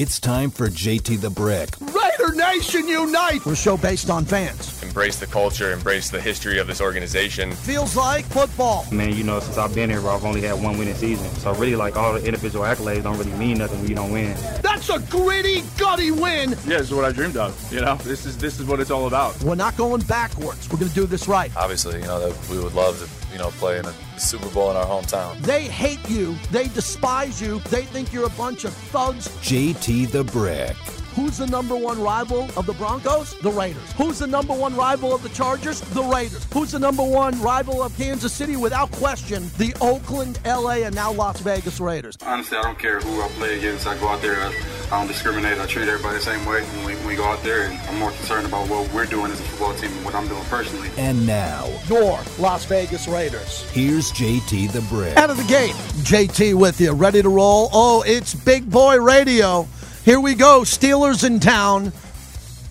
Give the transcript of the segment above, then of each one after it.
It's time for JT the Brick. Raider Nation Unite! We're a show based on fans. Embrace the culture, embrace the history of this organization. Feels like football. Man, you know, since I've been here, I've only had one winning season. So really, like, all the individual accolades don't really mean nothing when you don't win. That's a gritty, gutty win. Yeah, this is what I dreamed of. You know, this is this is what it's all about. We're not going backwards. We're going to do this right. Obviously, you know, that we would love to, you know, play in a Super Bowl in our hometown. They hate you. They despise you. They think you're a bunch of thugs. JT the Brick. Who's the number one rival of the Broncos? The Raiders. Who's the number one rival of the Chargers? The Raiders. Who's the number one rival of Kansas City? Without question, the Oakland, LA, and now Las Vegas Raiders. Honestly, I don't care who I play against. I go out there. I, I don't discriminate. I treat everybody the same way when we, when we go out there. And I'm more concerned about what we're doing as a football team and what I'm doing personally. And now, Your Las Vegas Raiders. here's JT the Brick. Out of the gate, JT with you, ready to roll. Oh, it's Big Boy Radio. Here we go, Steelers in town.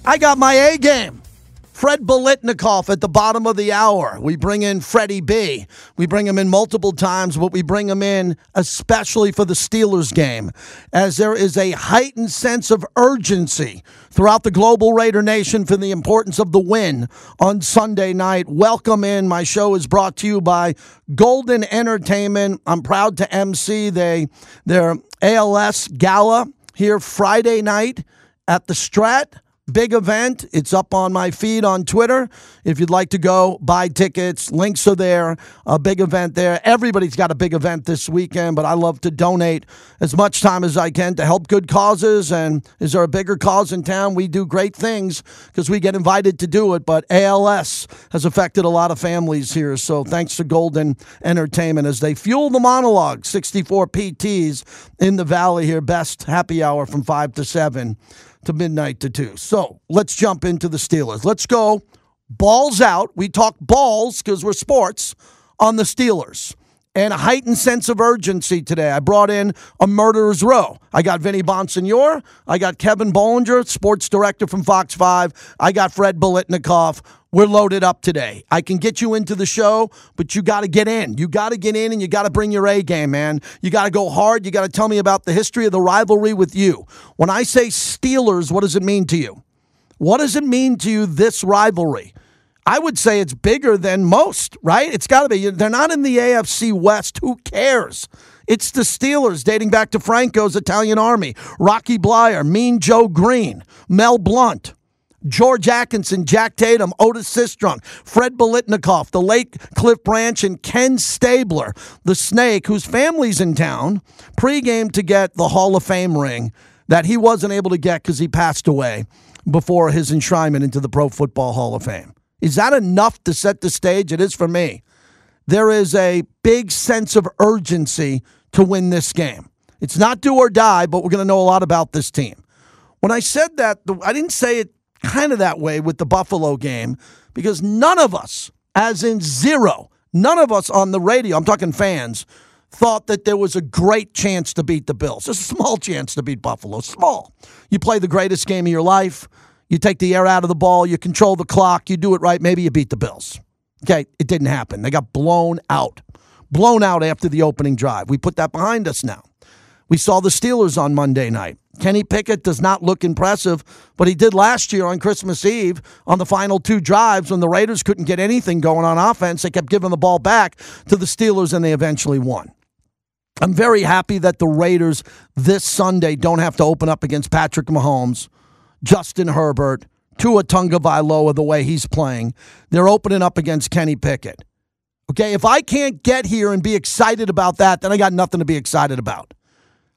I got my A game. Fred Biletnikoff at the bottom of the hour. We bring in Freddie B. We bring him in multiple times, but we bring him in especially for the Steelers game, as there is a heightened sense of urgency throughout the global Raider Nation for the importance of the win on Sunday night. Welcome in. My show is brought to you by Golden Entertainment. I'm proud to MC they their ALS gala here Friday night at the Strat. Big event. It's up on my feed on Twitter. If you'd like to go buy tickets, links are there. A big event there. Everybody's got a big event this weekend, but I love to donate as much time as I can to help good causes. And is there a bigger cause in town? We do great things because we get invited to do it. But ALS has affected a lot of families here. So thanks to Golden Entertainment as they fuel the monologue. 64 PTs in the valley here. Best happy hour from 5 to 7 to midnight to 2. So let's jump into the Steelers. Let's go balls out. We talk balls because we're sports on the Steelers. And a heightened sense of urgency today. I brought in a murderer's row. I got Vinny Bonsignore. I got Kevin Bollinger, sports director from Fox 5. I got Fred Biletnikoff. We're loaded up today. I can get you into the show, but you got to get in. You got to get in and you got to bring your A game, man. You got to go hard. You got to tell me about the history of the rivalry with you. When I say Steelers, what does it mean to you? What does it mean to you, this rivalry? I would say it's bigger than most, right? It's got to be. They're not in the AFC West. Who cares? It's the Steelers dating back to Franco's Italian Army, Rocky Bleier, Mean Joe Green, Mel Blount. George Atkinson, Jack Tatum, Otis Sistrunk, Fred Biletnikoff, the late Cliff Branch, and Ken Stabler, the snake, whose family's in town, pregame to get the Hall of Fame ring that he wasn't able to get because he passed away before his enshrinement into the Pro Football Hall of Fame. Is that enough to set the stage? It is for me. There is a big sense of urgency to win this game. It's not do or die, but we're going to know a lot about this team. When I said that, I didn't say it kind of that way with the Buffalo game because none of us, as in zero, none of us on the radio, I'm talking fans, thought that there was a great chance to beat the Bills. A small chance to beat Buffalo. Small. You play the greatest game of your life. You take the air out of the ball. You control the clock. You do it right. Maybe you beat the Bills. Okay, it didn't happen. They got blown out. Blown out after the opening drive. We put that behind us now. We saw the Steelers on Monday night. Kenny Pickett does not look impressive, but he did last year on Christmas Eve on the final two drives when the Raiders couldn't get anything going on offense. They kept giving the ball back to the Steelers and they eventually won. I'm very happy that the Raiders this Sunday don't have to open up against Patrick Mahomes, Justin Herbert, Tua Tagovailoa the way he's playing. They're opening up against Kenny Pickett. Okay, if I can't get here and be excited about that, then I got nothing to be excited about.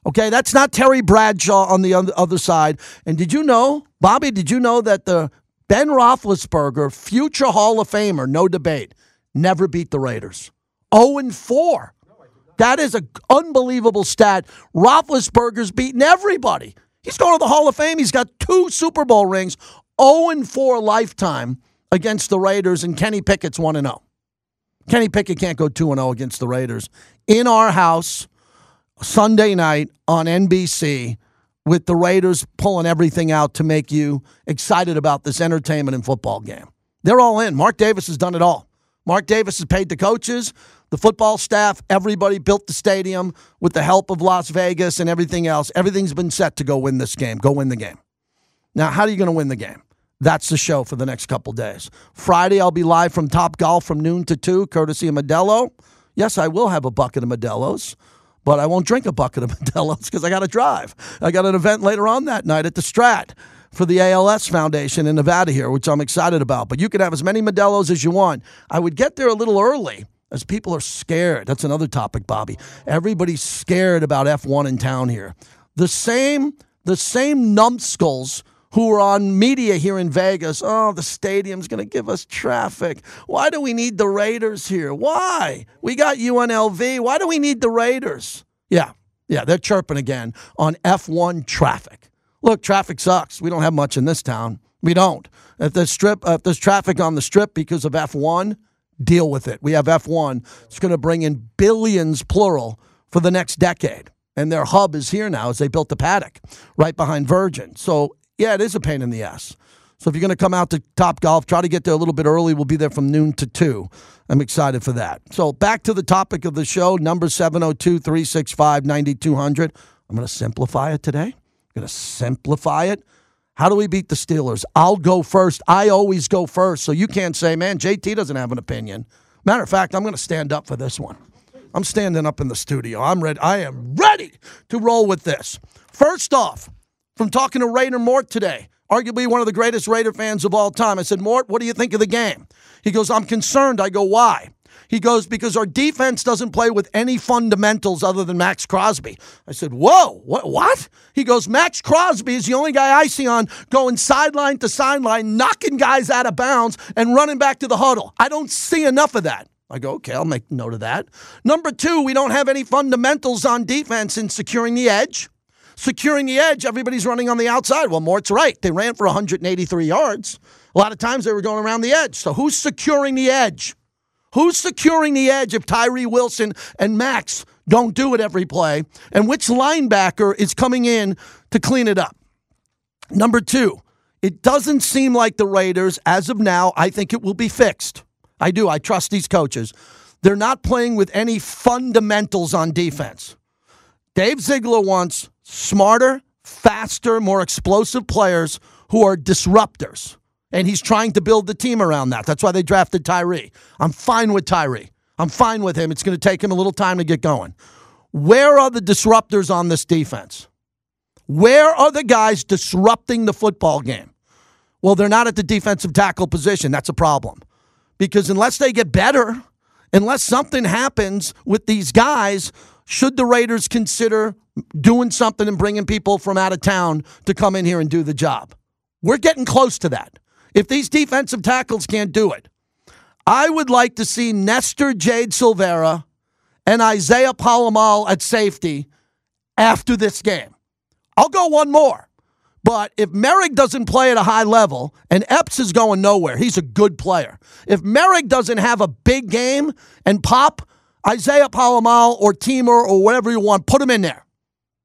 Okay, that's not Terry Bradshaw on the other side. And did you know, Bobby, did you know that the Ben Roethlisberger, future Hall of Famer, no debate, never beat the Raiders? 0 and 4. That is an unbelievable stat. Roethlisberger's beaten everybody. He's going to the Hall of Fame. He's got two Super Bowl rings, 0 and 4 lifetime against the Raiders, and Kenny Pickett's 1 and 0. Kenny Pickett can't go 2 0 against the Raiders. In our house, Sunday night on NBC, with the Raiders pulling everything out to make you excited about this entertainment and football game. They're all in. Mark Davis has done it all. Mark Davis has paid the coaches. The football staff, everybody built the stadium with the help of Las Vegas and everything else. Everything's been set to go win this game. Go win the game. Now, how are you going to win the game? That's the show for the next couple days. Friday, I'll be live from Top Golf from noon to 2, courtesy of Modelo. Yes, I will have a bucket of Modelo's, but I won't drink a bucket of Modelo's because I got to drive. I got an event later on that night at the Strat for the ALS Foundation in Nevada here, which I'm excited about. But you can have as many Modelo's as you want. I would get there a little early as people are scared. That's another topic, Bobby. Everybody's scared about F1 in town here. The same, the same numbskulls who are on media here in Vegas. Oh, the stadium's going to give us traffic. Why do we need the Raiders here? Why? We got UNLV. Why do we need the Raiders? Yeah, yeah, they're chirping again on F1 traffic. Look, traffic sucks. We don't have much in this town. We don't. If there's strip, if there's traffic on the strip because of F1, deal with it. We have F1. It's going to bring in billions, plural, for the next decade. And their hub is here now as they built the paddock right behind Virgin. So, yeah, it is a pain in the ass. So, if you're going to come out to Top Golf, try to get there a little bit early. We'll be there from noon to 2. I'm excited for that. So, back to the topic of the show, number 702 365 9200. I'm going to simplify it today. I'm going to simplify it. How do we beat the Steelers? I'll go first. I always go first. So you can't say, man, JT doesn't have an opinion. Matter of fact, I'm going to stand up for this one. I'm standing up in the studio. I'm ready. I am ready to roll with this. First off, from talking to Raider Mort today, arguably one of the greatest Raider fans of all time, I said, Mort, what do you think of the game? He goes, I'm concerned. I go, why? He goes, because our defense doesn't play with any fundamentals other than Maxx Crosby. I said, Whoa, what? what? He goes, Maxx Crosby is the only guy I see on going sideline to sideline, knocking guys out of bounds and running back to the huddle. I don't see enough of that. I go, okay, I'll make note of that. Number two, we don't have any fundamentals on defense in securing the edge. Securing the edge, everybody's running on the outside. Well, Mort's right. They ran for 183 yards. A lot of times they were going around the edge. So who's securing the edge? Who's securing the edge if Tyree Wilson and Max don't do it every play? And which linebacker is coming in to clean it up? Number two, it doesn't seem like the Raiders, as of now, I think it will be fixed. I do. I trust these coaches. They're not playing with any fundamentals on defense. Dave Ziegler wants smarter, faster, more explosive players who are disruptors and he's trying to build the team around that. That's why they drafted Tyree. I'm fine with Tyree. I'm fine with him. It's going to take him a little time to get going. Where are the disruptors on this defense? Where are the guys disrupting the football game? Well, they're not at the defensive tackle position. That's a problem. Because unless they get better, unless something happens with these guys, should the Raiders consider doing something and bringing people from out of town to come in here and do the job? We're getting close to that if these defensive tackles can't do it. I would like to see Nesta Jade Silvera and Isaiah Pola-Mao at safety after this game. I'll go one more. But if Moehrig doesn't play at a high level and Epps is going nowhere, he's a good player. If Moehrig doesn't have a big game and pop, Isaiah Pola-Mao or Teamer or whatever you want, put him in there.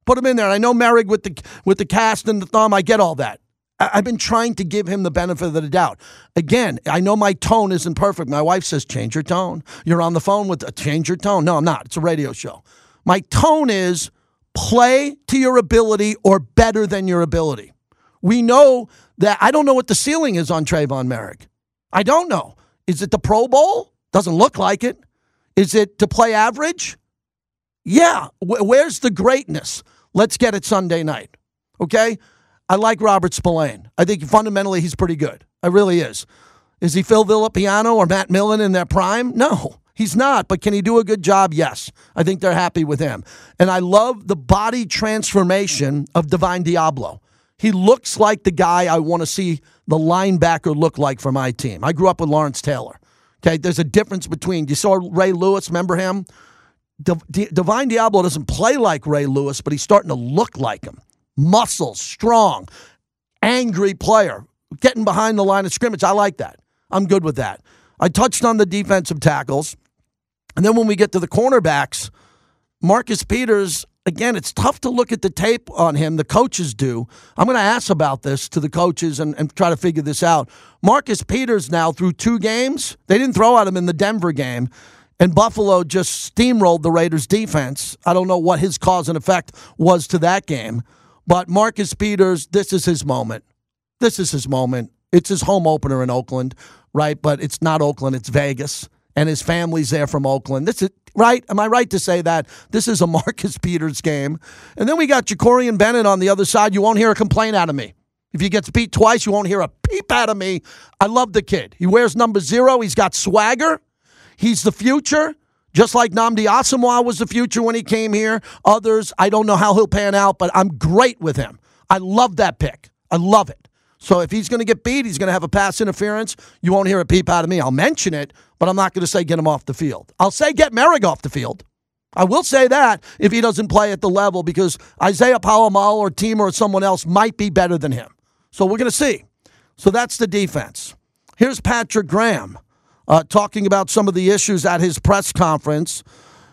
Put him in there. I know Moehrig with the with the cast and the thumb. I get all that. I've been trying to give him the benefit of the doubt. Again, I know my tone isn't perfect. My wife says, change your tone. You're on the phone with, uh, change your tone. No, I'm not. It's a radio show. My tone is play to your ability or better than your ability. We know that I don't know what the ceiling is on Tre'von Moehrig. I don't know. Is it the Pro Bowl? Doesn't look like it. Is it to play average? Yeah. Where's the greatness? Let's get it Sunday night. Okay? I like Robert Spillane. I think fundamentally he's pretty good. I really is. Is he Phil Villapiano or Matt Millen in their prime? No, he's not. But can he do a good job? Yes. I think they're happy with him. And I love the body transformation of Divine Deablo. He looks like the guy I want to see the linebacker look like for my team. I grew up with Lawrence Taylor. Okay, there's a difference between you saw Ray Lewis, remember him? Divine Deablo doesn't play like Ray Lewis, but he's starting to look like him muscle, strong, angry player, getting behind the line of scrimmage. I like that. I'm good with that. I touched on the defensive tackles. And then when we get to the cornerbacks, Marcus Peters, again, it's tough to look at the tape on him. The coaches do. I'm going to ask about this to the coaches and, and try to figure this out. Marcus Peters now, through two games, they didn't throw at him in the Denver game, And Buffalo just steamrolled the Raiders defense. I don't know what his cause and effect was to that game, but Marcus Peters, this is his moment. This is his moment. It's his home opener in Oakland, right? But it's not Oakland, it's Vegas. And his family's there from Oakland. This is right. Am I right to say that? This is a Marcus Peters game. And then we got Jakorian Bennett on the other side. You won't hear a complaint out of me. If he gets beat twice, you won't hear a peep out of me. I love the kid. He wears number zero. He's got swagger. He's the future. Just like Nnamdi Asomugha was the future when he came here. Others, I don't know how he'll pan out, but I'm great with him. I love that pick. I love it. So if he's going to get beat, he's going to have a pass interference. You won't hear a peep out of me. I'll mention it, but I'm not going to say get him off the field. I'll say get Moehrig off the field. I will say that if he doesn't play at the level because Isaiah Pola-Mao or Teamer someone else might be better than him. So we're going to see. So that's the defense. Here's Patrick Graham uh, talking about some of the issues at his press conference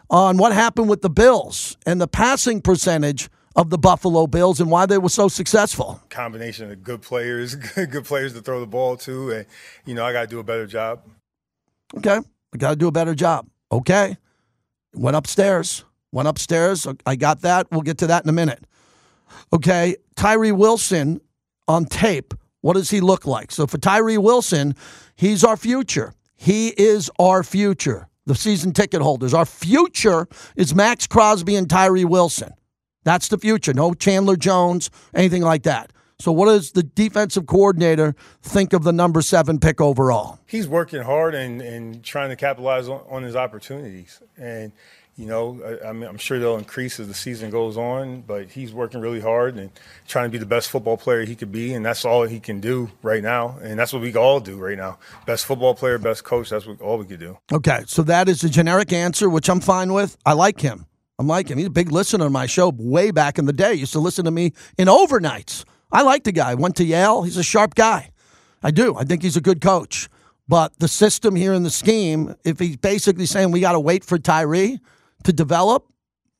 on what happened with the Bills and the passing percentage of the Buffalo Bills and why they were so successful. Combination of good players, good players to throw the ball to, and you know I got to do a better job. Okay, I got to do a better job. Okay, went upstairs. Went upstairs. I got that. We'll get to that in a minute. Okay, Tyree Wilson on tape. What does he look like? So for Tyree Wilson, he's our future. He is our future. The season ticket holders. Our future is Maxx Crosby and Tyree Wilson. That's the future. No Chandler Jones, anything like that. So, what does the defensive coordinator think of the number seven pick overall? He's working hard and, and trying to capitalize on, on his opportunities. And, you know, I, am I'm sure they'll increase as the season goes on, but he's working really hard and trying to be the best football player he could be. And that's all he can do right now. And that's what we all do right now. Best football player, best coach, that's what all we could do. Okay. So, that is a generic answer, which I'm fine with. I like him. I'm like him. He's a big listener to my show way back in the day. He used to listen to me in overnights. I like the guy. Went to Yale. He's a sharp guy. I do. I think he's a good coach. But the system here in the scheme, if he's basically saying we got to wait for Tyree to develop,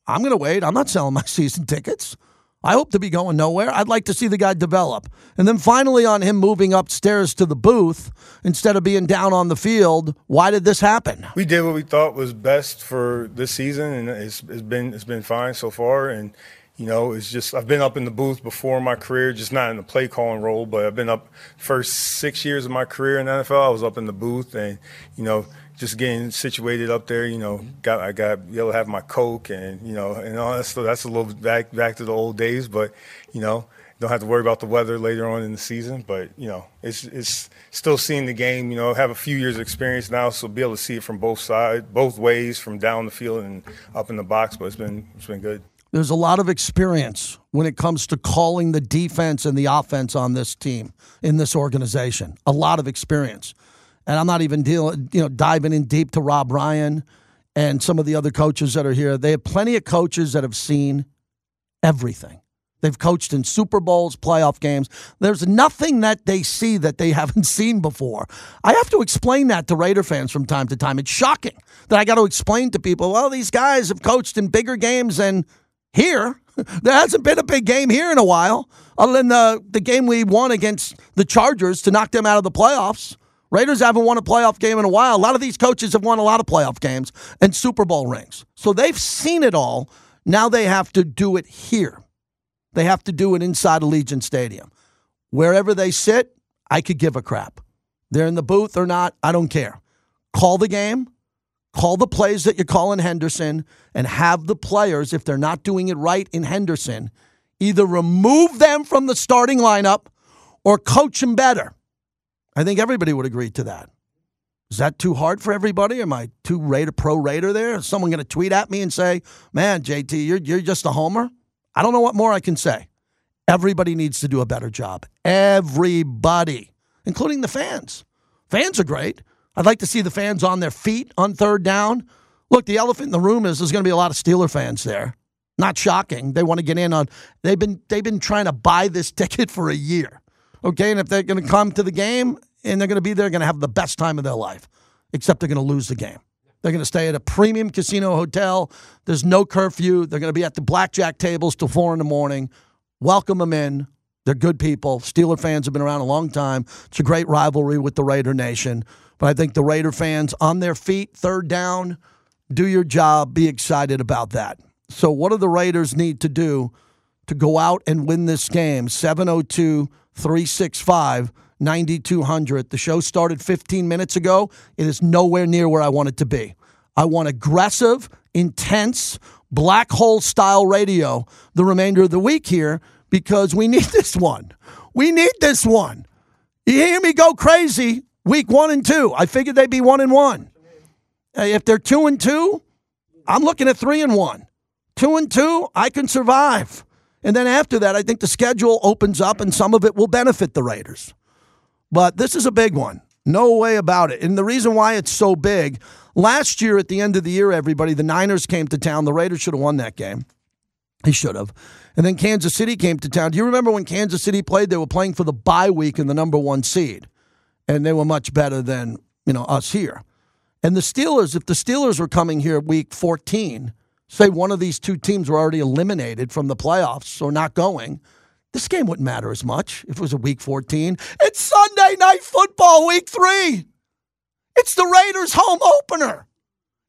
I'm going to wait. I'm not selling my season tickets. I hope to be going nowhere. I'd like to see the guy develop. And then finally, on him moving upstairs to the booth instead of being down on the field, why did this happen? We did what we thought was best for this season, and it's, it's been it's been fine so far. And you know, it's just I've been up in the booth before in my career, just not in the play calling role, but I've been up first six years of my career in the NFL. I was up in the booth, and you know just getting situated up there, you know, got I got be able to have my coke and you know and all that stuff. That's a little back back to the old days, but you know, don't have to worry about the weather later on in the season. But you know, it's it's still seeing the game. You know, have a few years of experience now, so be able to see it from both sides, both ways, from down the field and up in the box. But it's been it's been good. There's a lot of experience when it comes to calling the defense and the offense on this team in this organization. A lot of experience and I'm not even dealing, you know, diving in deep to Rob Ryan and some of the other coaches that are here. They have plenty of coaches that have seen everything. They've coached in Super Bowls, playoff games. There's nothing that they see that they haven't seen before. I have to explain that to Raider fans from time to time. It's shocking that I got to explain to people, well, these guys have coached in bigger games than here. There hasn't been a big game here in a while, other than the, the game we won against the Chargers to knock them out of the playoffs. Raiders haven't won a playoff game in a while. A lot of these coaches have won a lot of playoff games and Super Bowl rings. So they've seen it all. Now they have to do it here. They have to do it inside Allegiant Stadium. Wherever they sit, I could give a crap. They're in the booth or not, I don't care. Call the game, call the plays that you're calling Henderson, and have the players, if they're not doing it right in Henderson, either remove them from the starting lineup or coach them better. I think everybody would agree to that. Is that too hard for everybody? Am I too Raider pro Raider there? Is someone going to tweet at me and say, "Man, JT, you're you're just a homer"? I don't know what more I can say. Everybody needs to do a better job. Everybody, including the fans. Fans are great. I'd like to see the fans on their feet on third down. Look, the elephant in the room is there's going to be a lot of Steeler fans there. Not shocking. They want to get in on. They've been they've been trying to buy this ticket for a year. Okay, and if they're going to come to the game and they're going to be there, going to have the best time of their life, except they're going to lose the game. They're going to stay at a premium casino hotel. There's no curfew. They're going to be at the blackjack tables till four in the morning. Welcome them in. They're good people. Steeler fans have been around a long time. It's a great rivalry with the Raider Nation. But I think the Raider fans on their feet, third down, do your job, be excited about that. So, what do the Raiders need to do to go out and win this game? 702 365 9200. The show started 15 minutes ago. It is nowhere near where I want it to be. I want aggressive, intense, black hole style radio the remainder of the week here because we need this one. We need this one. You hear me go crazy week one and two. I figured they'd be one and one. If they're two and two, I'm looking at three and one. Two and two, I can survive. And then after that, I think the schedule opens up and some of it will benefit the Raiders. But this is a big one. No way about it. And the reason why it's so big, last year at the end of the year, everybody, the Niners came to town. The Raiders should have won that game. He should have. And then Kansas City came to town. Do you remember when Kansas City played? They were playing for the bye week and the number one seed. And they were much better than, you know, us here. And the Steelers, if the Steelers were coming here week 14, say one of these two teams were already eliminated from the playoffs or not going, this game wouldn't matter as much if it was a week 14. It's Sunday night football, week three. It's the Raiders' home opener.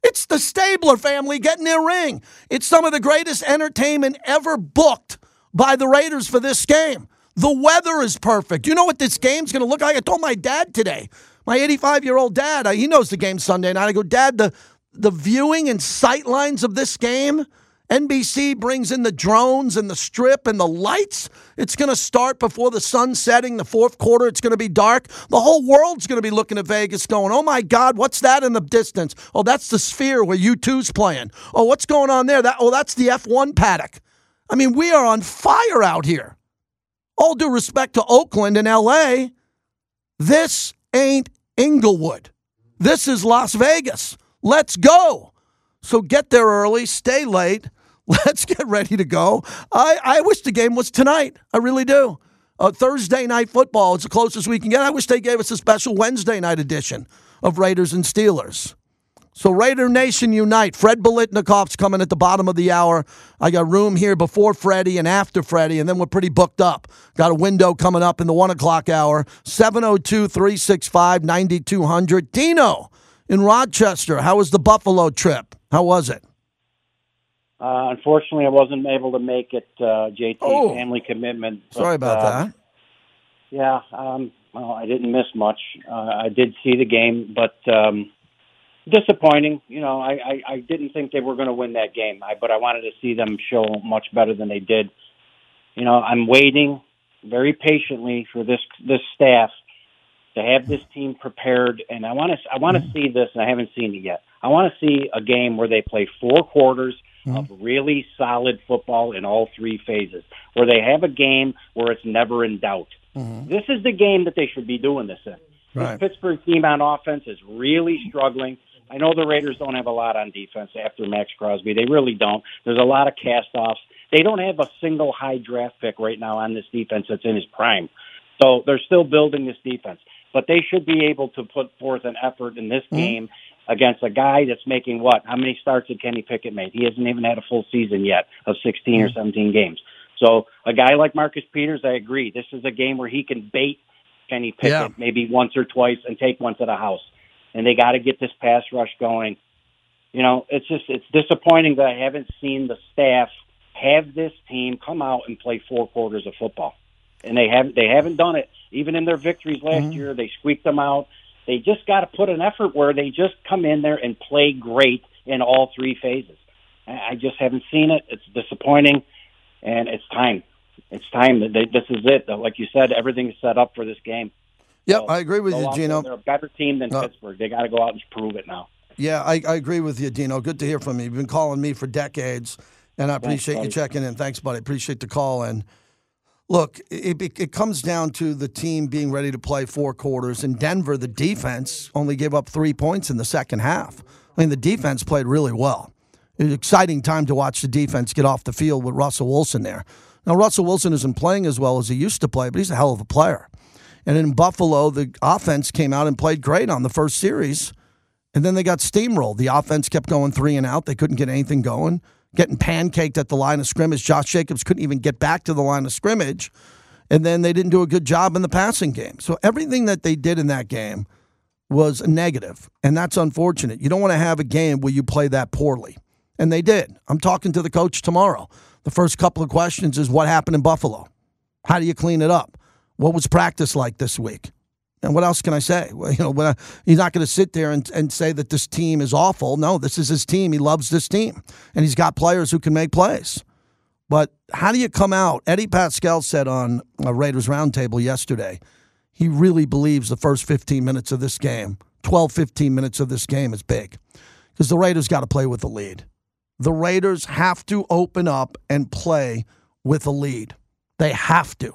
It's the Stabler family getting their ring. It's some of the greatest entertainment ever booked by the Raiders for this game. The weather is perfect. You know what this game's going to look like? I told my dad today, my 85 year old dad, he knows the game Sunday night. I go, Dad, the, the viewing and sight lines of this game NBC brings in the drones and the strip and the lights. It's going to start before the sun setting. The fourth quarter, it's going to be dark. The whole world's going to be looking at Vegas going, oh my God, what's that in the distance? Oh, that's the sphere where U2's playing. Oh, what's going on there? That, oh, that's the F1 paddock. I mean, we are on fire out here. All due respect to Oakland and LA, this ain't Inglewood. This is Las Vegas. Let's go. So get there early, stay late, Let's get ready to go. I, I wish the game was tonight. I really do. Uh, Thursday night football, is the closest we can get. I wish they gave us a special Wednesday night edition of Raiders and Steelers. So Raider Nation unite. Fred Biletnikoff's coming at the bottom of the hour. I got room here before Freddie and after Freddie, and then we're pretty booked up. Got a window coming up in the 1 o'clock hour. 702-365-9200. Dino in Rochester, how was the Buffalo trip? How was it? Uh, unfortunately, I wasn't able to make it. Uh, JT Oh. family commitment. but, Sorry about uh, that. Yeah, um, well, I didn't miss much. Uh, I did see the game, but um, disappointing. You know, I, I, I didn't think they were going to win that game, I, but I wanted to see them show much better than they did. You know, I'm waiting very patiently for this this staff to have this team prepared, and I want to I want to see this, and I haven't seen it yet. I want to see a game where they play four quarters Mm-hmm. of really solid football in all three phases, where they have a game where it's never in doubt. Mm-hmm. This is the game that they should be doing this in. Right. This Pittsburgh team on offense is really struggling. I know the Raiders don't have a lot on defense after Maxx Crosby. They really don't. There's a lot of cast offs. They don't have a single high draft pick right now on this defense that's in his prime. So they're still building this defense. But they should be able to put forth an effort in this mm-hmm. game against a guy that's making what? How many starts did Kenny Pickett make? He hasn't even had a full season yet of 16 or mm-hmm. 17 games. So a guy like Marcus Peters, I agree. This is a game where he can bait Kenny Pickett Yeah. maybe once or twice and take one to the house. And they got to get this pass rush going. You know, it's just it's disappointing that I haven't seen the staff have this team come out and play four quarters of football. And they haven't they haven't done it. Even in their victories last mm-hmm. year, they squeaked them out. They just got to put an effort where they just come in there and play great in all three phases. I just haven't seen it. It's disappointing, and it's time. It's time. that This is it. Like you said, everything's set up for this game. Yep, So, I agree with you. Gino. They're a better team than No. Pittsburgh. They got to go out and prove it now. Yeah, I, I agree with you, Dino. Good to hear from you. You've been calling me for decades, and I appreciate you checking in. Thanks, buddy. Appreciate the call. And look, it, it, comes down to the team being ready to play four quarters. In Denver, the defense only gave up three points in the second half. I mean, the defense played really well. It was an exciting time to watch the defense get off the field with Russell Wilson there. Now, Russell Wilson isn't playing as well as he used to play, but he's a hell of a player. And in Buffalo, the offense came out and played great on the first series. And then they got steamrolled. The offense kept going three and out. They couldn't get anything going, getting pancaked at the line of scrimmage. Josh Jacobs couldn't even get back to the line of scrimmage. And then they didn't do a good job in the passing game. So everything that they did in that game, was negative, and that's unfortunate. You don't want to have a game where you play that poorly. And they did. I'm talking to the coach tomorrow. The first couple of questions is what happened in Buffalo? How do you clean it up? What was practice like this week? And what else can I say? Well, you know, when I, he's not going to sit there and, and say that this team is awful. No, this is his team. He loves this team, and he's got players who can make plays. But how do you come out? Eddie Paskal said on a Raiders Roundtable yesterday, he really believes the first 15 minutes of this game, 12, 15 minutes of this game is big because the Raiders got to play with the lead. The Raiders have to open up and play with a lead. They have to.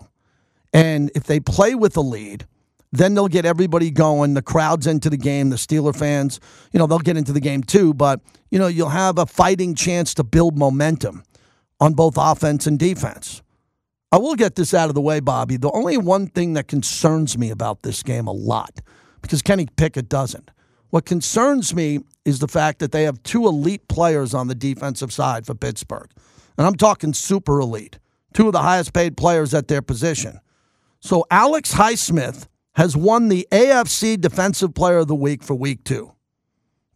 And if they play with a lead, then they'll get everybody going. The crowd's into the game. The Steeler fans, you know, they'll get into the game too. But, you know, you'll have a fighting chance to build momentum on both offense and defense. I will get this out of the way, Bobby. The only one thing that concerns me about this game a lot, because Kenny Pickett doesn't. What concerns me is the fact that they have two elite players on the defensive side for Pittsburgh. And I'm talking super elite, two of the highest paid players at their position. So Alex Highsmith has won the AFC Defensive Player of the Week for week two.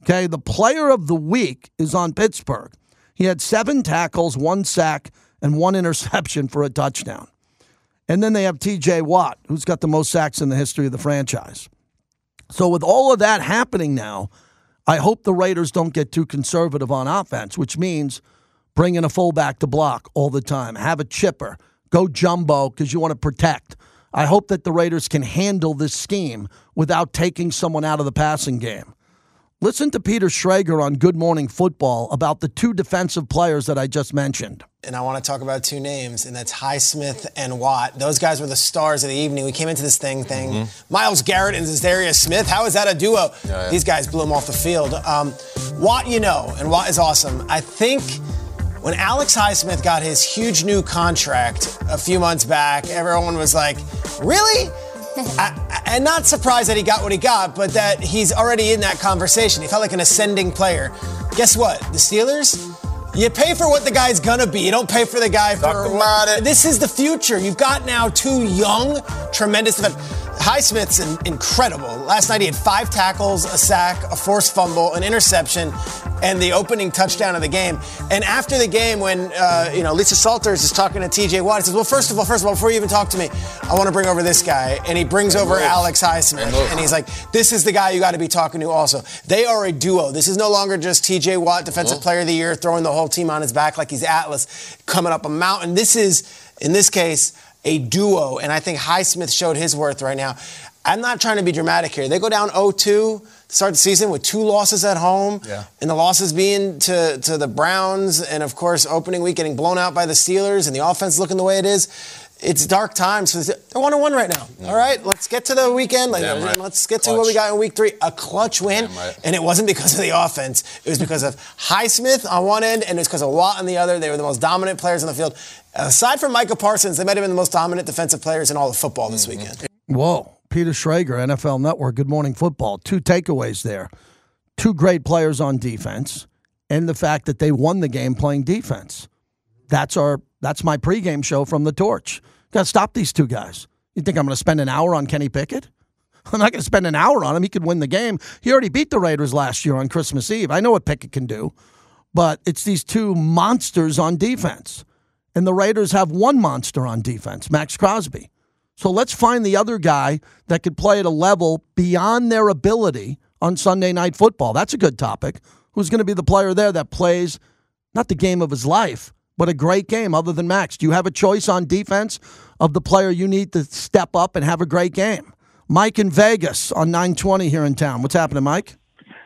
Okay, the player of the week is on Pittsburgh. He had seven tackles, one sack, and one interception for a touchdown. And then they have TJ Watt, who's got the most sacks in the history of the franchise. So, with all of that happening now, I hope the Raiders don't get too conservative on offense, which means bring in a fullback to block all the time, have a chipper, go jumbo because you want to protect. I hope that the Raiders can handle this scheme without taking someone out of the passing game. Listen to Peter Schrager on Good Morning Football about the two defensive players that I just mentioned. And I want to talk about two names, and that's Highsmith and Watt. Those guys were the stars of the evening. We came into this thing thing. Mm-hmm. Myles Garrett and Za'Darius Smith. How is that a duo? Yeah, yeah. These guys blew them off the field. Um, Watt, you know, and Watt is awesome. I think when Alex Highsmith got his huge new contract a few months back, everyone was like, really? I, and not surprised that he got what he got, but that he's already in that conversation. He felt like an ascending player. Guess what? The Steelers, you pay for what the guy's gonna be. You don't pay for the guy Talk for. About it. This is the future. You've got now two young, tremendous defenders. Highsmith's incredible. Last night he had five tackles, a sack, a forced fumble, an interception, and the opening touchdown of the game. And after the game, when uh, you know Lisa Salters is talking to T.J. Watt, he says, "Well, first of all, first of all, before you even talk to me, I want to bring over this guy." And he brings over Alex Highsmith, and he's like, "This is the guy you got to be talking to." Also, they are a duo. This is no longer just T.J. Watt, Defensive Player of the Year, throwing the whole team on his back like he's Atlas, coming up a mountain. This is, in this case a duo, and I think Highsmith showed his worth right now. I'm not trying to be dramatic here. They go down 0-2 to start the season with two losses at home, yeah. and the losses being to, to the Browns, and of course opening week getting blown out by the Steelers, and the offense looking the way it is. It's dark times. They're one on one right now. Yeah. All right, let's get to the weekend. Right. Let's get to clutch. what we got in week three. A clutch win, right. and it wasn't because of the offense. It was because of Highsmith on one end, and it was because of Watt on the other. They were the most dominant players on the field. Aside from Micah Parsons, they might have been the most dominant defensive players in all of football this mm-hmm. weekend. Whoa. Peter Schrager, NFL Network, Good Morning Football. Two takeaways there. Two great players on defense, and the fact that they won the game playing defense. That's our that's my pregame show from the torch. Gotta stop these two guys. You think I'm gonna spend an hour on Kenny Pickett? I'm not gonna spend an hour on him. He could win the game. He already beat the Raiders last year on Christmas Eve. I know what Pickett can do, but it's these two monsters on defense. And the Raiders have one monster on defense, Maxx Crosby. So let's find the other guy that could play at a level beyond their ability on Sunday night football. That's a good topic. Who's going to be the player there that plays not the game of his life, but a great game other than Max? Do you have a choice on defense of the player you need to step up and have a great game? Mike in Vegas on 920 here in town. What's happening, Mike?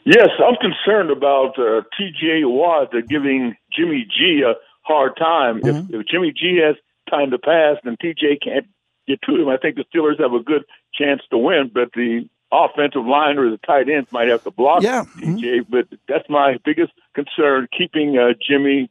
Yes, I'm concerned about uh, TJ Watt uh, giving Jimmy G a hard time. Mm-hmm. If, if Jimmy G has time to pass, then TJ can't get to him. I think the Steelers have a good chance to win, but the offensive line or the tight ends might have to block yeah. TJ. Mm-hmm. But that's my biggest concern: keeping uh, Jimmy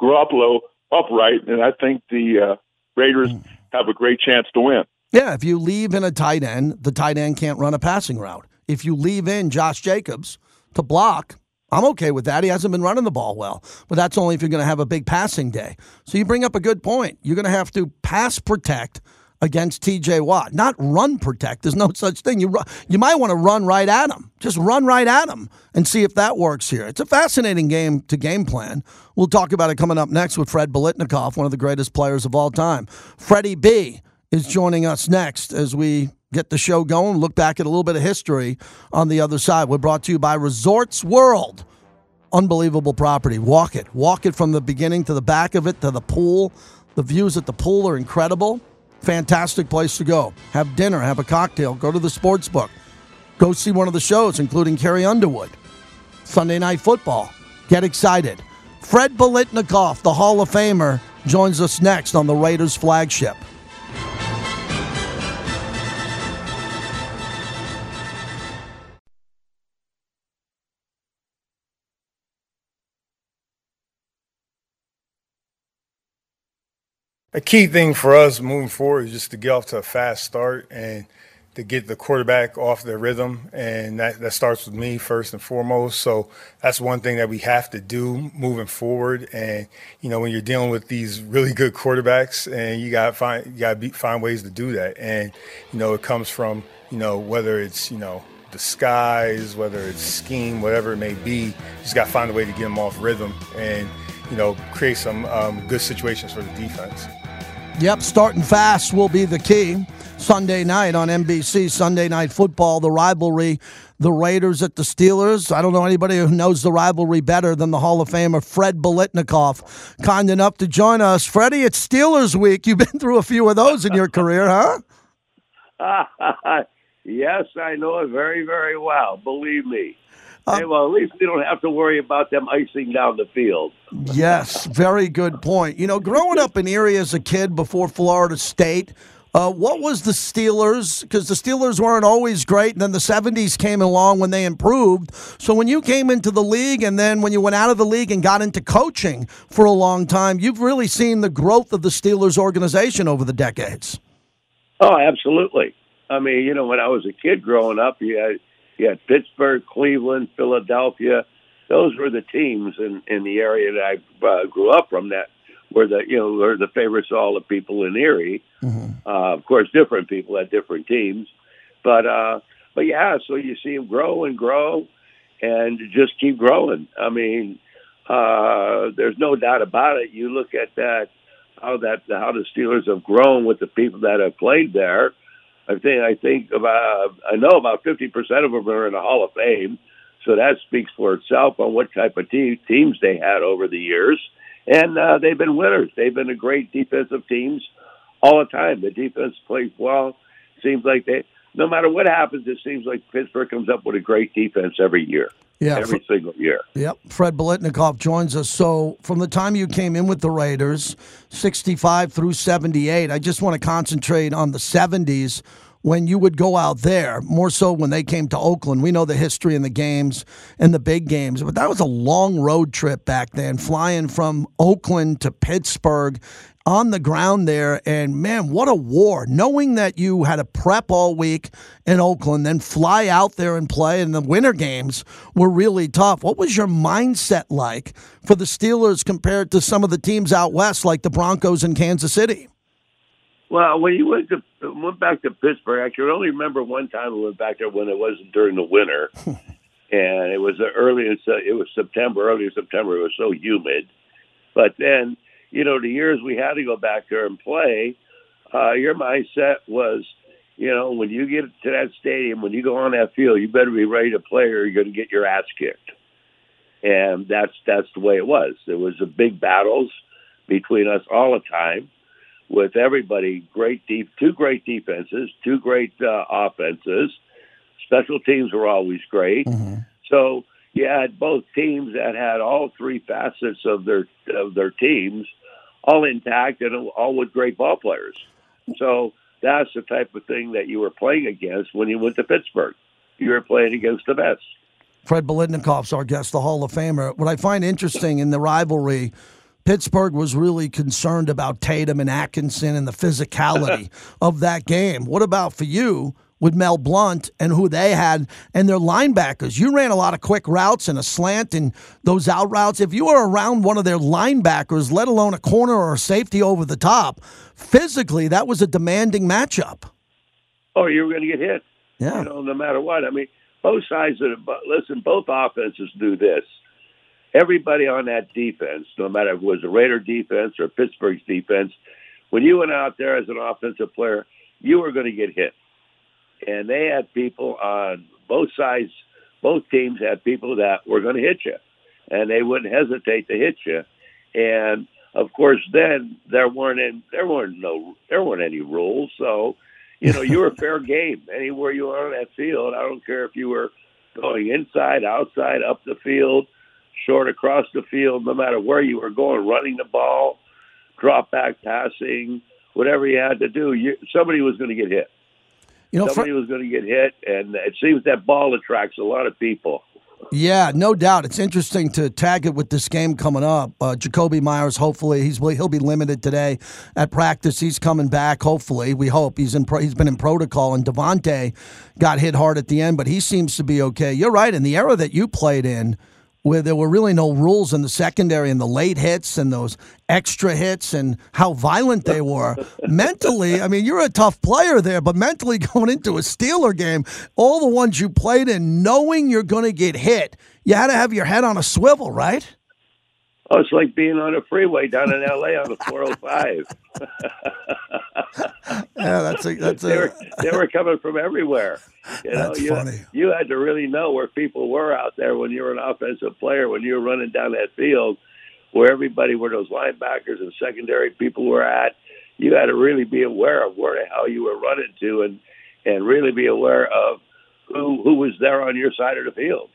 Garoppolo upright, and I think the uh, Raiders mm. have a great chance to win. Yeah, if you leave in a tight end, the tight end can't run a passing route. If you leave in Josh Jacobs to block, I'm okay with that. He hasn't been running the ball well, but that's only if you're going to have a big passing day. So you bring up a good point. You're going to have to pass protect against TJ Watt. Not run protect. There's no such thing. You, ru- you might want to run right at him. Just run right at him and see if that works here. It's a fascinating game to game plan. We'll talk about it coming up next with Fred Biletnikoff, one of the greatest players of all time. Freddie B is joining us next as we get the show going, look back at a little bit of history on the other side. We're brought to you by Resorts World. Unbelievable property. Walk it. Walk it from the beginning to the back of it to the pool. The views at the pool are incredible. Fantastic place to go. Have dinner, have a cocktail, go to the sports book. Go see one of the shows, including Carrie Underwood. Sunday Night Football. Get excited. Fred Biletnikoff, the Hall of Famer, joins us next on the Raiders flagship. A key thing for us moving forward is just to get off to a fast start and to get the quarterback off their rhythm. And that, that starts with me first and foremost. So that's one thing that we have to do moving forward. And, you know, when you're dealing with these really good quarterbacks and you got to find, you got to find ways to do that. And, you know, it comes from, you know, whether it's, you know, disguise, whether it's scheme, whatever it may be, you just got to find a way to get them off rhythm and, you know, create some um, good situations for the defense. Yep, starting fast will be the key. Sunday night on NBC, Sunday Night Football, the rivalry, the Raiders at the Steelers. I don't know anybody who knows the rivalry better than the Hall of Famer Fred Biletnikoff. Kind enough to join us. Freddie, it's Steelers week. You've been through a few of those in your career, huh? yes, I know it very, very well. Believe me. Hey, well, at least we don't have to worry about them icing down the field. yes, very good point. You know, growing up in Erie as a kid before Florida State, uh, what was the Steelers? Because the Steelers weren't always great, and then the 70s came along when they improved. So when you came into the league, and then when you went out of the league and got into coaching for a long time, you've really seen the growth of the Steelers organization over the decades. Oh, absolutely. I mean, you know, when I was a kid growing up, you had you had Pittsburgh, Cleveland, Philadelphia. Those were the teams in in the area that I uh, grew up from. That were the you know were the favorites of all the people in Erie. Mm-hmm. Uh, of course, different people had different teams, but uh, but yeah. So you see them grow and grow, and just keep growing. I mean, uh, there's no doubt about it. You look at that how that how the Steelers have grown with the people that have played there. I think I think about I know about fifty percent of them are in the Hall of Fame, so that speaks for itself on what type of te- teams they had over the years, and uh, they've been winners. They've been a great defensive teams all the time. The defense plays well. Seems like they no matter what happens, it seems like Pittsburgh comes up with a great defense every year. Yeah, every single year. Yep. Fred Biletnikoff joins us. So, from the time you came in with the Raiders, 65 through 78, I just want to concentrate on the 70s when you would go out there, more so when they came to Oakland. We know the history and the games and the big games, but that was a long road trip back then, flying from Oakland to Pittsburgh on the ground there. And man, what a war. Knowing that you had to prep all week in Oakland, then fly out there and play, and the winter games were really tough. What was your mindset like for the Steelers compared to some of the teams out west, like the Broncos in Kansas City? Well, when you went to went back to Pittsburgh, I can only remember one time I went back there when it wasn't during the winter, and it was early. Uh, it was September, early September. It was so humid, but then you know the years we had to go back there and play, uh, your mindset was, you know, when you get to that stadium, when you go on that field, you better be ready to play, or you're going to get your ass kicked. And that's that's the way it was. There was a big battles between us all the time with everybody. Great deep, two great defenses, two great uh, offenses. Special teams were always great. Mm-hmm. So you had both teams that had all three facets of their of their teams all intact and all with great ball players. So that's the type of thing that you were playing against when you went to Pittsburgh. You were playing against the best. Fred Biletnikoff's our guest, the Hall of Famer. What I find interesting in the rivalry Pittsburgh was really concerned about Tatum and Atkinson and the physicality of that game. What about for you? With Mel Blount and who they had and their linebackers. You ran a lot of quick routes and a slant and those out routes. If you were around one of their linebackers, let alone a corner or a safety over the top, physically that was a demanding matchup. Oh, you were going to get hit. Yeah. You know, no matter what. I mean, both sides of the listen. Both offenses do this. Everybody on that defense, no matter if it was a Raider defense or Pittsburgh's defense, when you went out there as an offensive player, you were going to get hit. And they had people on both sides. Both teams had people that were going to hit you, and they wouldn't hesitate to hit you. And of course, then there weren't any, there weren't no there weren't any rules, so you know, you were fair game anywhere you were on that field. I don't care if you were going inside, outside, up the field, short across the field, no matter where you were going, running the ball, drop back passing, whatever you had to do, you, somebody was going to get hit. You know, somebody was going to get hit, and it seems that ball attracts a lot of people. Yeah, no doubt. It's interesting to tag it with this game coming up. Uh, Jakobi Meyers, hopefully, he's he'll be limited today at practice. He's coming back. Hopefully, we hope he's in. Pro, he's been in protocol. And Davante got hit hard at the end, but he seems to be okay. You're right. In the era that you played in, where there were really no rules in the secondary and the late hits and those extra hits and how violent they were. mentally, I mean, you're a tough player there, but mentally going into a Steeler game, all the ones you played in, knowing you're going to get hit, you had to have your head on a swivel, right? Oh, it's like being on a freeway down in L.A. on the 405. yeah, that's a, that's they, a, were, they were coming from everywhere. You know, That's you, funny. You had to really know where people were out there when you were an offensive player, when you were running down that field, where everybody, where those linebackers and secondary people were at. You had to really be aware of where the hell you were running to, and and really be aware of who who was there on your side of the field.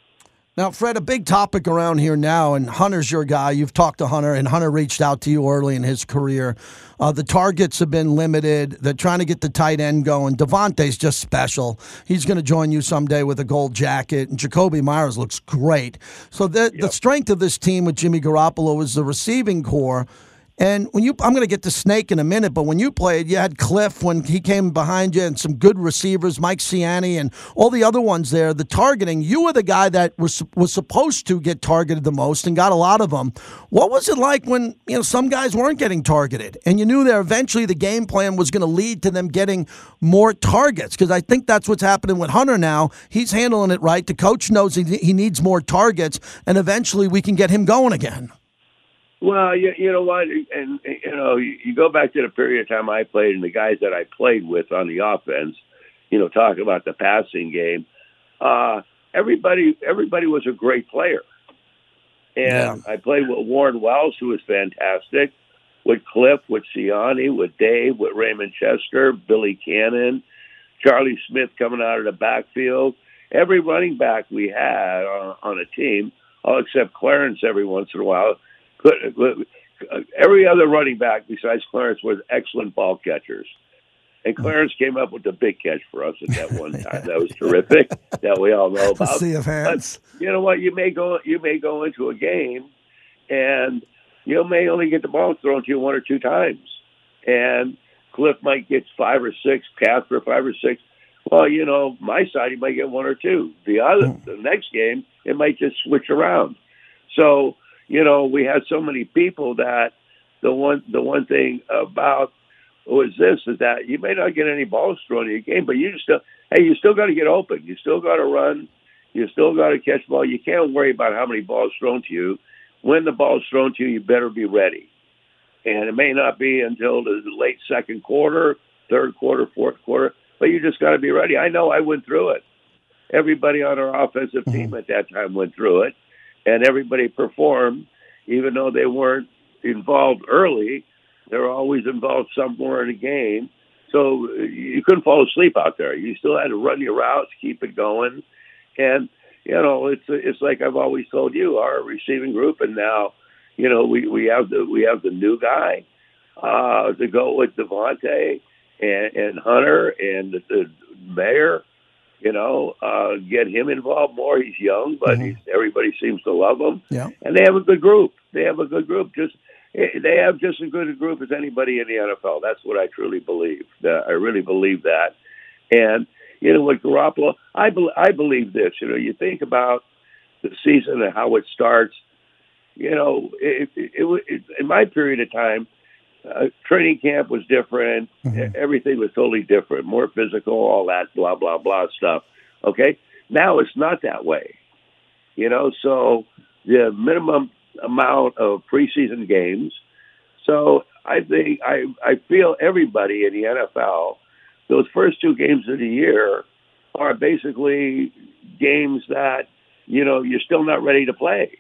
Now, Fred, a big topic around here now, and Hunter's your guy. You've talked to Hunter, and Hunter reached out to you early in his career. Uh, the targets have been limited. They're trying to get the tight end going. Davante's just special. He's going to join you someday with a gold jacket, and Jakobi Meyers looks great. So the, the strength of this team with Jimmy Garoppolo is the receiving corps. And when you, I'm going to get to Snake in a minute, but when you played, you had Cliff when he came behind you and some good receivers, Mike Siani and all the other ones there. The targeting, you were the guy that was was supposed to get targeted the most and got a lot of them. What was it like when you know some guys weren't getting targeted, and you knew that eventually the game plan was going to lead to them getting more targets? Because I think that's what's happening with Hunter now. He's handling it right. The coach knows he, he needs more targets, and eventually we can get him going again. Well, you, you know what, and you know, you, you go back to the period of time I played and the guys that I played with on the offense. You know, talk about the passing game. Uh, everybody, everybody was a great player, and I played with Warren Wells, who was fantastic. With Cliff, with Siani, with Dave, with Raymond Chester, Billy Cannon, Charlie Smith coming out of the backfield. Every running back we had on, on a team, all except Clarence every once in a while, every other running back besides Clarence was excellent ball catchers. And Clarence came up with the big catch for us at that one time. That was terrific. that we all know about. hands. But you know what? You may go. You may go into a game, and you may only get the ball thrown to you one or two times, and Cliff might get five or six, Casper five or six. Well, you know, my side he might get one or two. The other, the next game, it might just switch around. So you know, we had so many people that the one the one thing about was this is that you may not get any balls thrown in your game, but you still hey, you still got to get open. You still got to run. You still got to catch the ball. You can't worry about how many balls thrown to you. When the ball's thrown to you, you better be ready. And it may not be until the late second quarter, third quarter, fourth quarter, but you just got to be ready. I know I went through it. Everybody on our offensive mm-hmm. team at that time went through it, and everybody performed, even though they weren't involved early. They were always involved somewhere in a game. So you couldn't fall asleep out there. You still had to run your routes, keep it going, and you know it's it's like I've always told you, our receiving group, and now you know we we have the we have the new guy uh, to go with Davante and, and Hunter and the, the mayor. You know, uh, get him involved more. He's young, but he's, everybody seems to love him. Yeah. And they have a good group. They have a good group. Just eh, they have just as good a group as anybody in the NFL. That's what I truly believe. Uh, I really believe that. And you know, with Garoppolo, I be, I believe this. You know, you think about the season and how it starts. You know, it, it, it, it in my period of time, uh, training camp was different. Mm-hmm. Everything was totally different, more physical, all that blah blah blah stuff. Okay, now it's not that way. You know, so the minimum amount of preseason games. So I think I I feel everybody in the NFL, those first two games of the year are basically games that you know you're still not ready to play.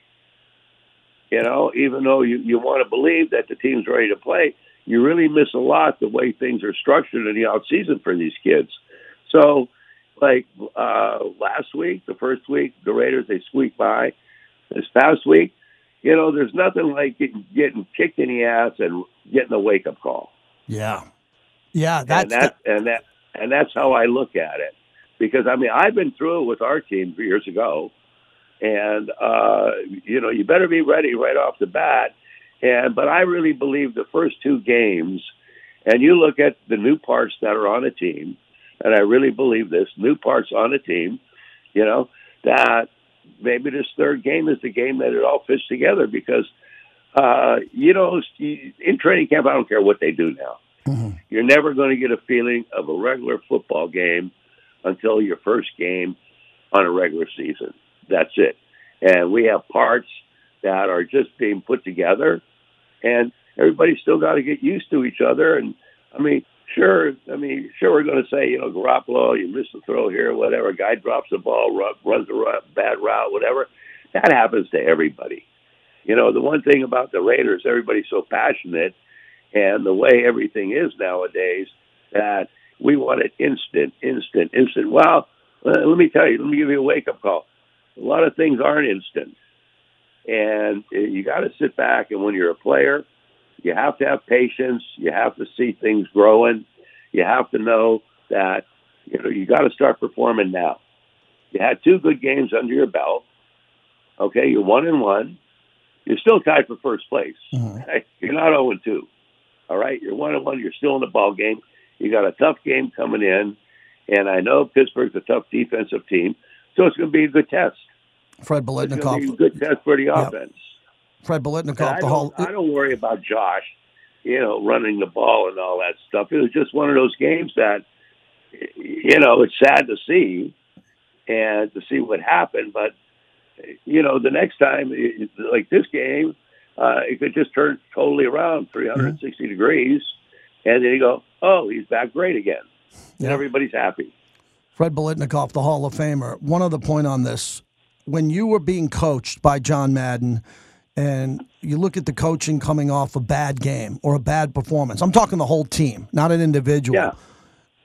You know, even though you, you want to believe that the team's ready to play, you really miss a lot the way things are structured in the out season for these kids. So, like uh, last week, the first week, the Raiders they squeaked by. This past week, you know, there's nothing like getting, getting kicked in the ass and getting a wake up call. Yeah, yeah, that's and that and that and that's how I look at it. Because I mean, I've been through it with our team years ago, and uh, you know, you better be ready right off the bat. And but I really believe the first two games, and you look at the new parts that are on a team, and I really believe this new parts on a team, you know, that maybe this third game is the game that it all fits together because uh, you know in training camp I don't care what they do now. Mm-hmm. You're never going to get a feeling of a regular football game until your first game on a regular season. That's it. And we have parts that are just being put together, and everybody's still got to get used to each other. And I mean, sure, I mean, sure, we're going to say, you know, Garoppolo, you missed the throw here, whatever. Guy drops the ball, run, runs a bad route, whatever. That happens to everybody. You know, the one thing about the Raiders, everybody's so passionate, and the way everything is nowadays, that we want it instant, instant, instant. Well, let me tell you, let me give you a wake up call. A lot of things aren't instant, and uh, you got to sit back. And when you're a player, you have to have patience. You have to see things growing. You have to know that you know you got to start performing now. You had two good games under your belt. Okay, you're one and one. You're still tied for first place. Okay? You're not zero and two. All right, you're one and one. You're still in the ball game. You got a tough game coming in, and I know Pittsburgh's a tough defensive team, so it's going to be a good test. Fred It's to Biletnikoff. be a good test for the Yep. offense. Fred I the whole. I don't worry about Josh, you know, running the ball and all that stuff. It was just one of those games that, you know, it's sad to see and to see what happened. But, you know, the next time, like this game, uh, it could just turn totally around 360 degrees. And then you go, oh, he's back great again. And everybody's happy. Fred Biletnikoff, the Hall of Famer. One other point on this. When you were being coached by John Madden and you look at the coaching coming off a bad game or a bad performance, I'm talking the whole team, not an individual. Yeah.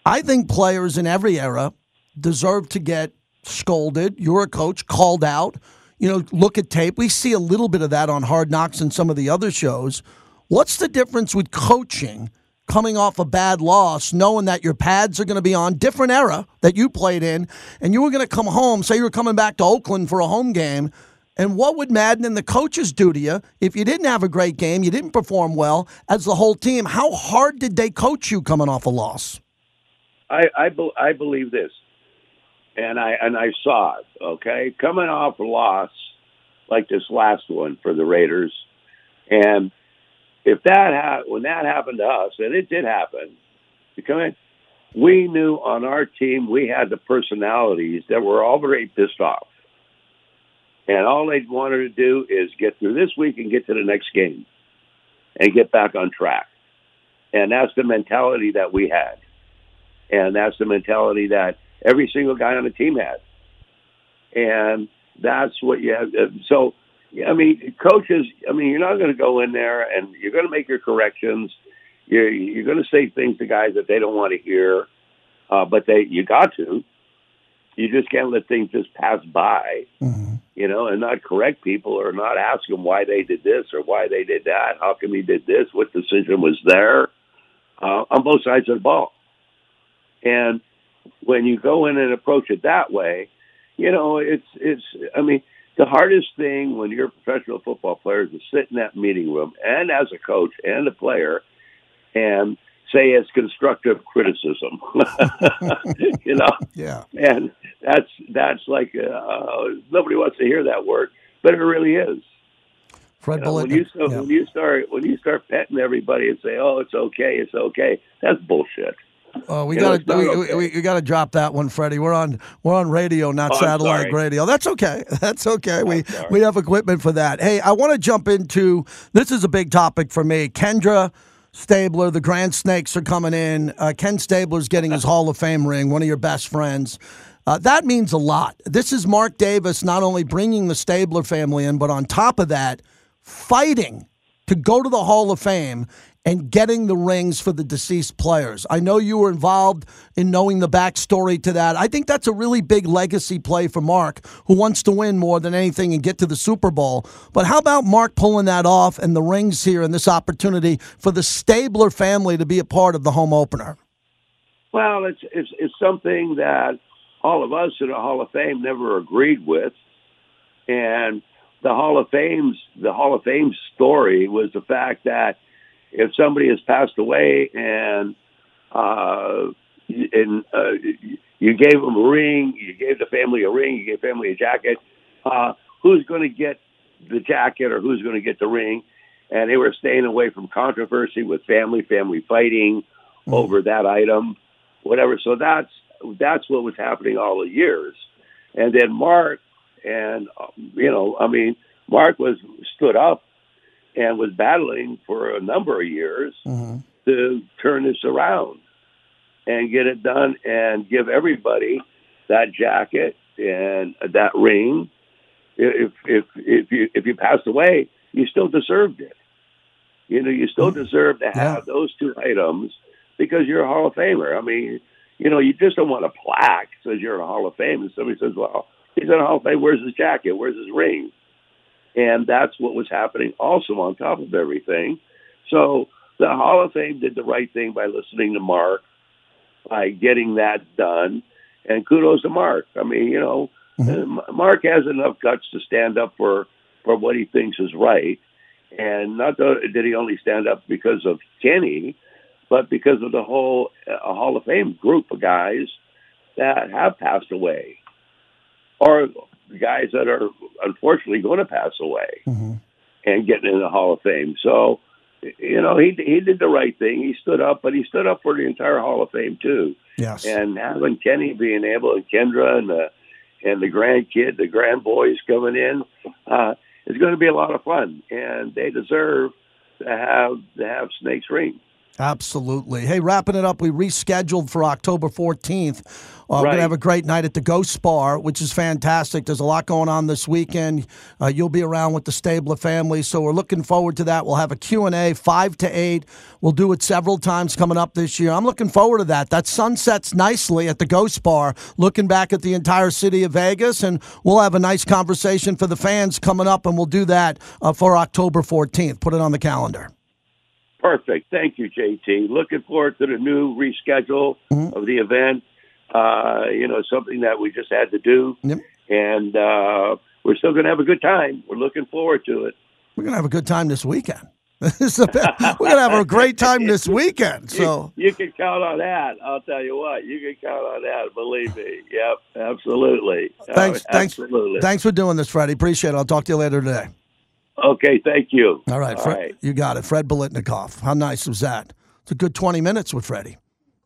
I think players in every era deserve to get scolded. You're a coach, called out. You know, look at tape. We see a little bit of that on Hard Knocks and some of the other shows. What's the difference with coaching coming off a bad loss, knowing that your pads are going to be on, different era that you played in, and you were going to come home, say you were coming back to Oakland for a home game, and what would Madden and the coaches do to you if you didn't have a great game, you didn't perform well as the whole team? How hard did they coach you coming off a loss? I I, be, I believe this, and I and I saw it. Okay, coming off a loss like this last one for the Raiders, and if that ha- when that happened to us, and it did happen, because we knew on our team we had the personalities that were already pissed off, and all they wanted to do is get through this week and get to the next game, and get back on track, and that's the mentality that we had and that's the mentality that every single guy on the team had. And that's what you have. uh, So, I mean, coaches. I mean, you're not going to go in there and you're going to make your corrections. You're you're going to say things to guys that they don't want to hear, uh, but they you got to. You just can't let things just pass by, you know, and not correct people or not ask them why they did this or why they did that. How come he did this? What decision was there? Uh, on both sides of the ball. And when you go in and approach it that way, you know, it's it's. I mean, the hardest thing when you're a professional football player is to sit in that meeting room and as a coach and a player and say as constructive criticism. you know, yeah, and that's that's like uh, nobody wants to hear that word, but it really is. Fred You know, when you start, when you start when you start petting everybody and say, "Oh, it's okay, it's okay," that's bullshit. Oh, we got to we, okay. we, we got to drop that one, Freddie. We're on we're on radio, not Oh, satellite radio. That's okay. That's okay. we sorry. we have equipment for that. Hey, I want to jump into this is a big topic for me. Kendra Stabler, the Grand Snakes are coming in. Uh, Ken Stabler's getting his Hall of Fame ring. One of your best friends. Uh, that means a lot. This is Mark Davis not only bringing the Stabler family in, but on top of that, fighting to go to the Hall of Fame and getting the rings for the deceased players. I know you were involved in knowing the backstory to that. I think that's a really big legacy play for Mark, who wants to win more than anything and get to the Super Bowl. But how about Mark pulling that off and the rings here and this opportunity for the Stabler family to be a part of the home opener? Well, it's it's it's something that all of us in the Hall of Fame never agreed with, and the Hall of Fame's the Hall of Fame story was the fact that if somebody has passed away and uh, and uh, you gave them a ring, you gave the family a ring, you gave family a jacket, uh, who's going to get the jacket or who's going to get the ring? And they were staying away from controversy with family, family fighting over that item, whatever. So that's that's what was happening all the years. And then Mark, and um, you know, I mean, Mark was stood up and was battling for a number of years mm-hmm. to turn this around and get it done and give everybody that jacket and that ring. If if if you if you passed away, you still deserved it. You know, you still mm-hmm. deserve to have those two items because you're a Hall of Famer. I mean, you know, you just don't want a plaque says you're a Hall of Fame, and somebody says, "Well, he's in a Hall of Fame. Where's his jacket? Where's his ring?" And that's what was happening also on top of everything. So the Hall of Fame did the right thing by listening to Mark, by getting that done, and kudos to Mark. I mean, you know, uh, Mark has enough guts to stand up for for what he thinks is right, and not that did he only stand up because of Kenny, but because of the whole uh, Hall of Fame group of guys that have passed away, or guys that are unfortunately going to pass away and getting in the Hall of Fame. So, you know, he he did the right thing. He stood up, but he stood up for the entire Hall of Fame too. Yes. And having Kenny being able, and Kendra, and the and the grandkid, the grand boys coming in, uh, it's going to be a lot of fun, and they deserve to have to have Snake's ring. Absolutely. Hey, wrapping it up, we rescheduled for October 14th. Uh, We're going to have a great night at the Ghost Bar, which is fantastic. There's a lot going on this weekend. Uh, you'll be around with the Stabler family, so we're looking forward to that. We'll have a Q&A 5 to 8. We'll do it several times coming up this year. I'm looking forward to that. That sunsets nicely at the Ghost Bar, looking back at the entire city of Vegas, and we'll have a nice conversation for the fans coming up, and we'll do that uh, for October 14th. Put it on the calendar. Perfect. Thank you, JT. Looking forward to the new reschedule Mm-hmm. of the event. Uh, you know, something that we just had to do. And uh, we're still going to have a good time. We're looking forward to it. We're gonna have a good time this weekend. This is a- We're gonna have a great time this weekend. So you, you can count on that. I'll tell you what, you can count on that. Believe me. Yep, absolutely. thanks, thanks, absolutely. thanks for doing this, Freddie. Appreciate it. I'll talk to you later today. Okay, thank you. All right, All Fred, right. you got it. Fred Biletnikoff. How nice was that? It's a good twenty minutes with Freddie.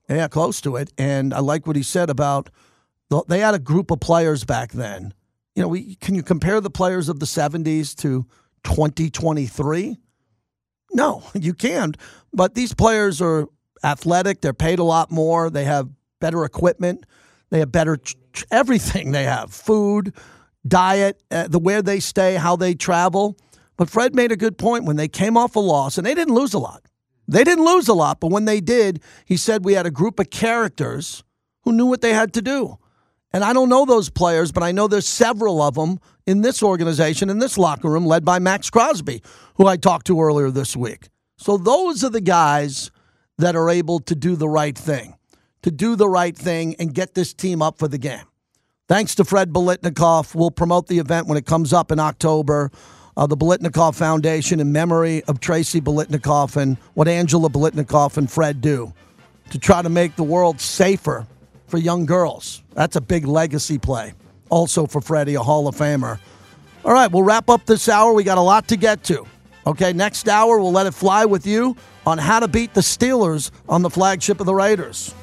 Yeah, close to it. And I like what he said about the, they had a group of players back then. You know, we can you compare the players of the '70s to 2023? No, you can't. But these players are athletic. They're paid a lot more. They have better equipment. They have better everything. They have food, diet, uh, the where they stay, how they travel. But Fred made a good point when they came off a loss, and they didn't lose a lot. They didn't lose a lot, but when they did, he said we had a group of characters who knew what they had to do. And I don't know those players, but I know there's several of them in this organization, in this locker room, led by Maxx Crosby, who I talked to earlier this week. So those are the guys that are able to do the right thing, to do the right thing and get this team up for the game. Thanks to Fred Biletnikoff. We'll promote the event when it comes up in October. Uh, the Biletnikoff Foundation in memory of Tracy Biletnikoff and what Angela Biletnikoff and Fred do to try to make the world safer for young girls. That's a big legacy play. Also for Freddie, a Hall of Famer. All right, we'll wrap up this hour. We got a lot to get to. Okay, next hour, we'll let it fly with you on how to beat the Steelers on the flagship of the Raiders.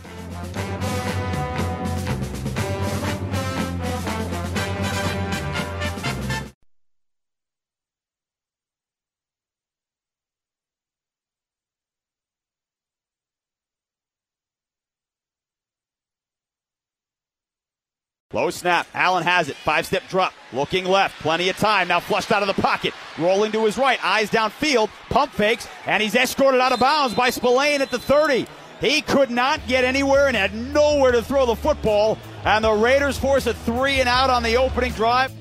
Low snap. Allen has it. Five step drop. Looking left. Plenty of time. Now flushed out of the pocket. Rolling to his right. Eyes downfield. Pump fakes. And he's escorted out of bounds by Spillane at the 30. He could not get anywhere and had nowhere to throw the football. And the Raiders force a three and out on the opening drive.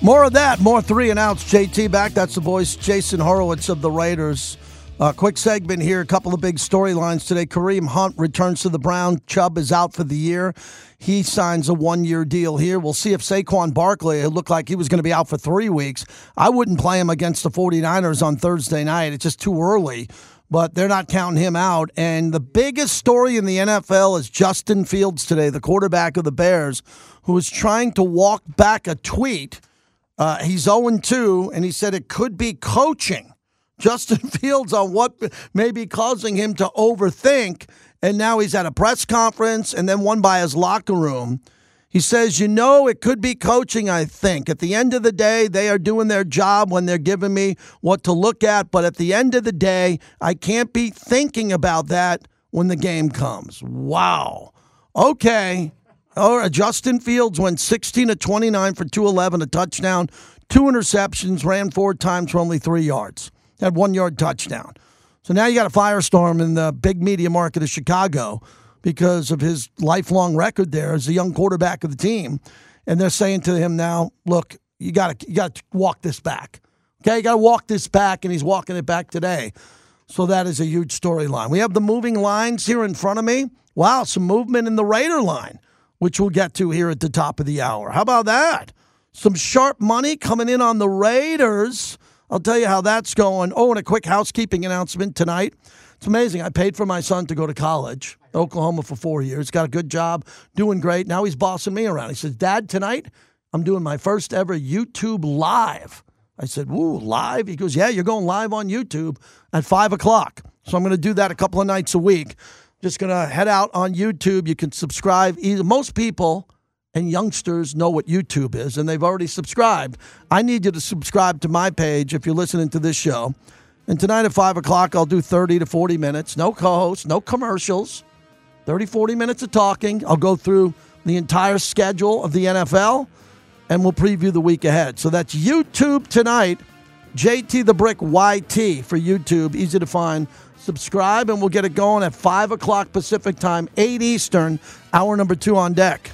More of that. More three and outs. JT back. That's the voice. Jason Horwitz of the Raiders. Uh, quick segment here. A couple of big storylines today. Kareem Hunt returns to the Brown. Chubb is out for the year. He signs a one year deal here. We'll see if Saquon Barkley, it looked like he was going to be out for three weeks, I wouldn't play him against the 49ers on Thursday night. It's just too early, but they're not counting him out. And the biggest story in the NFL is Justin Fields today, the quarterback of the Bears, who is trying to walk back a tweet. Uh, he's 0 2, and he said it could be coaching. Justin Fields on what may be causing him to overthink. And now he's at a press conference and then one by his locker room. He says, You know, it could be coaching, I think. At the end of the day, they are doing their job when they're giving me what to look at. But at the end of the day, I can't be thinking about that when the game comes. Wow. Okay. All right. Justin Fields went 16 to 29 for 211, a touchdown, two interceptions, ran four times for only three yards had one yard touchdown. So now you got a firestorm in the big media market of Chicago because of his lifelong record there as a young quarterback of the team. And they're saying to him now, look, you got to you got to walk this back. Okay, you got to walk this back, and he's walking it back today. So that is a huge storyline. We have the moving lines here in front of me. Wow, some movement in the Raider line, which we'll get to here at the top of the hour. How about that? Some sharp money coming in on the Raiders. I'll tell you how that's going. Oh, and a quick housekeeping announcement tonight. It's amazing. I paid for my son to go to college, Oklahoma, for four years. Got a good job, doing great. Now he's bossing me around. He says, Dad, tonight I'm doing my first ever YouTube live. I said, Woo, live? He goes, Yeah, you're going live on YouTube at five o'clock. So I'm going to do that a couple of nights a week. Just going to head out on YouTube. You can subscribe. Most people and youngsters know what YouTube is and they've already subscribed. I need you to subscribe to my page if you're listening to this show. And tonight at 5 o'clock, I'll do 30 to 40 minutes. No co hosts, no commercials. 30, 40 minutes of talking. I'll go through the entire schedule of the NFL and we'll preview the week ahead. So that's YouTube tonight. JT the Brick YT for YouTube. Easy to find. Subscribe and we'll get it going at 5 o'clock Pacific time, 8 Eastern, hour number two on deck.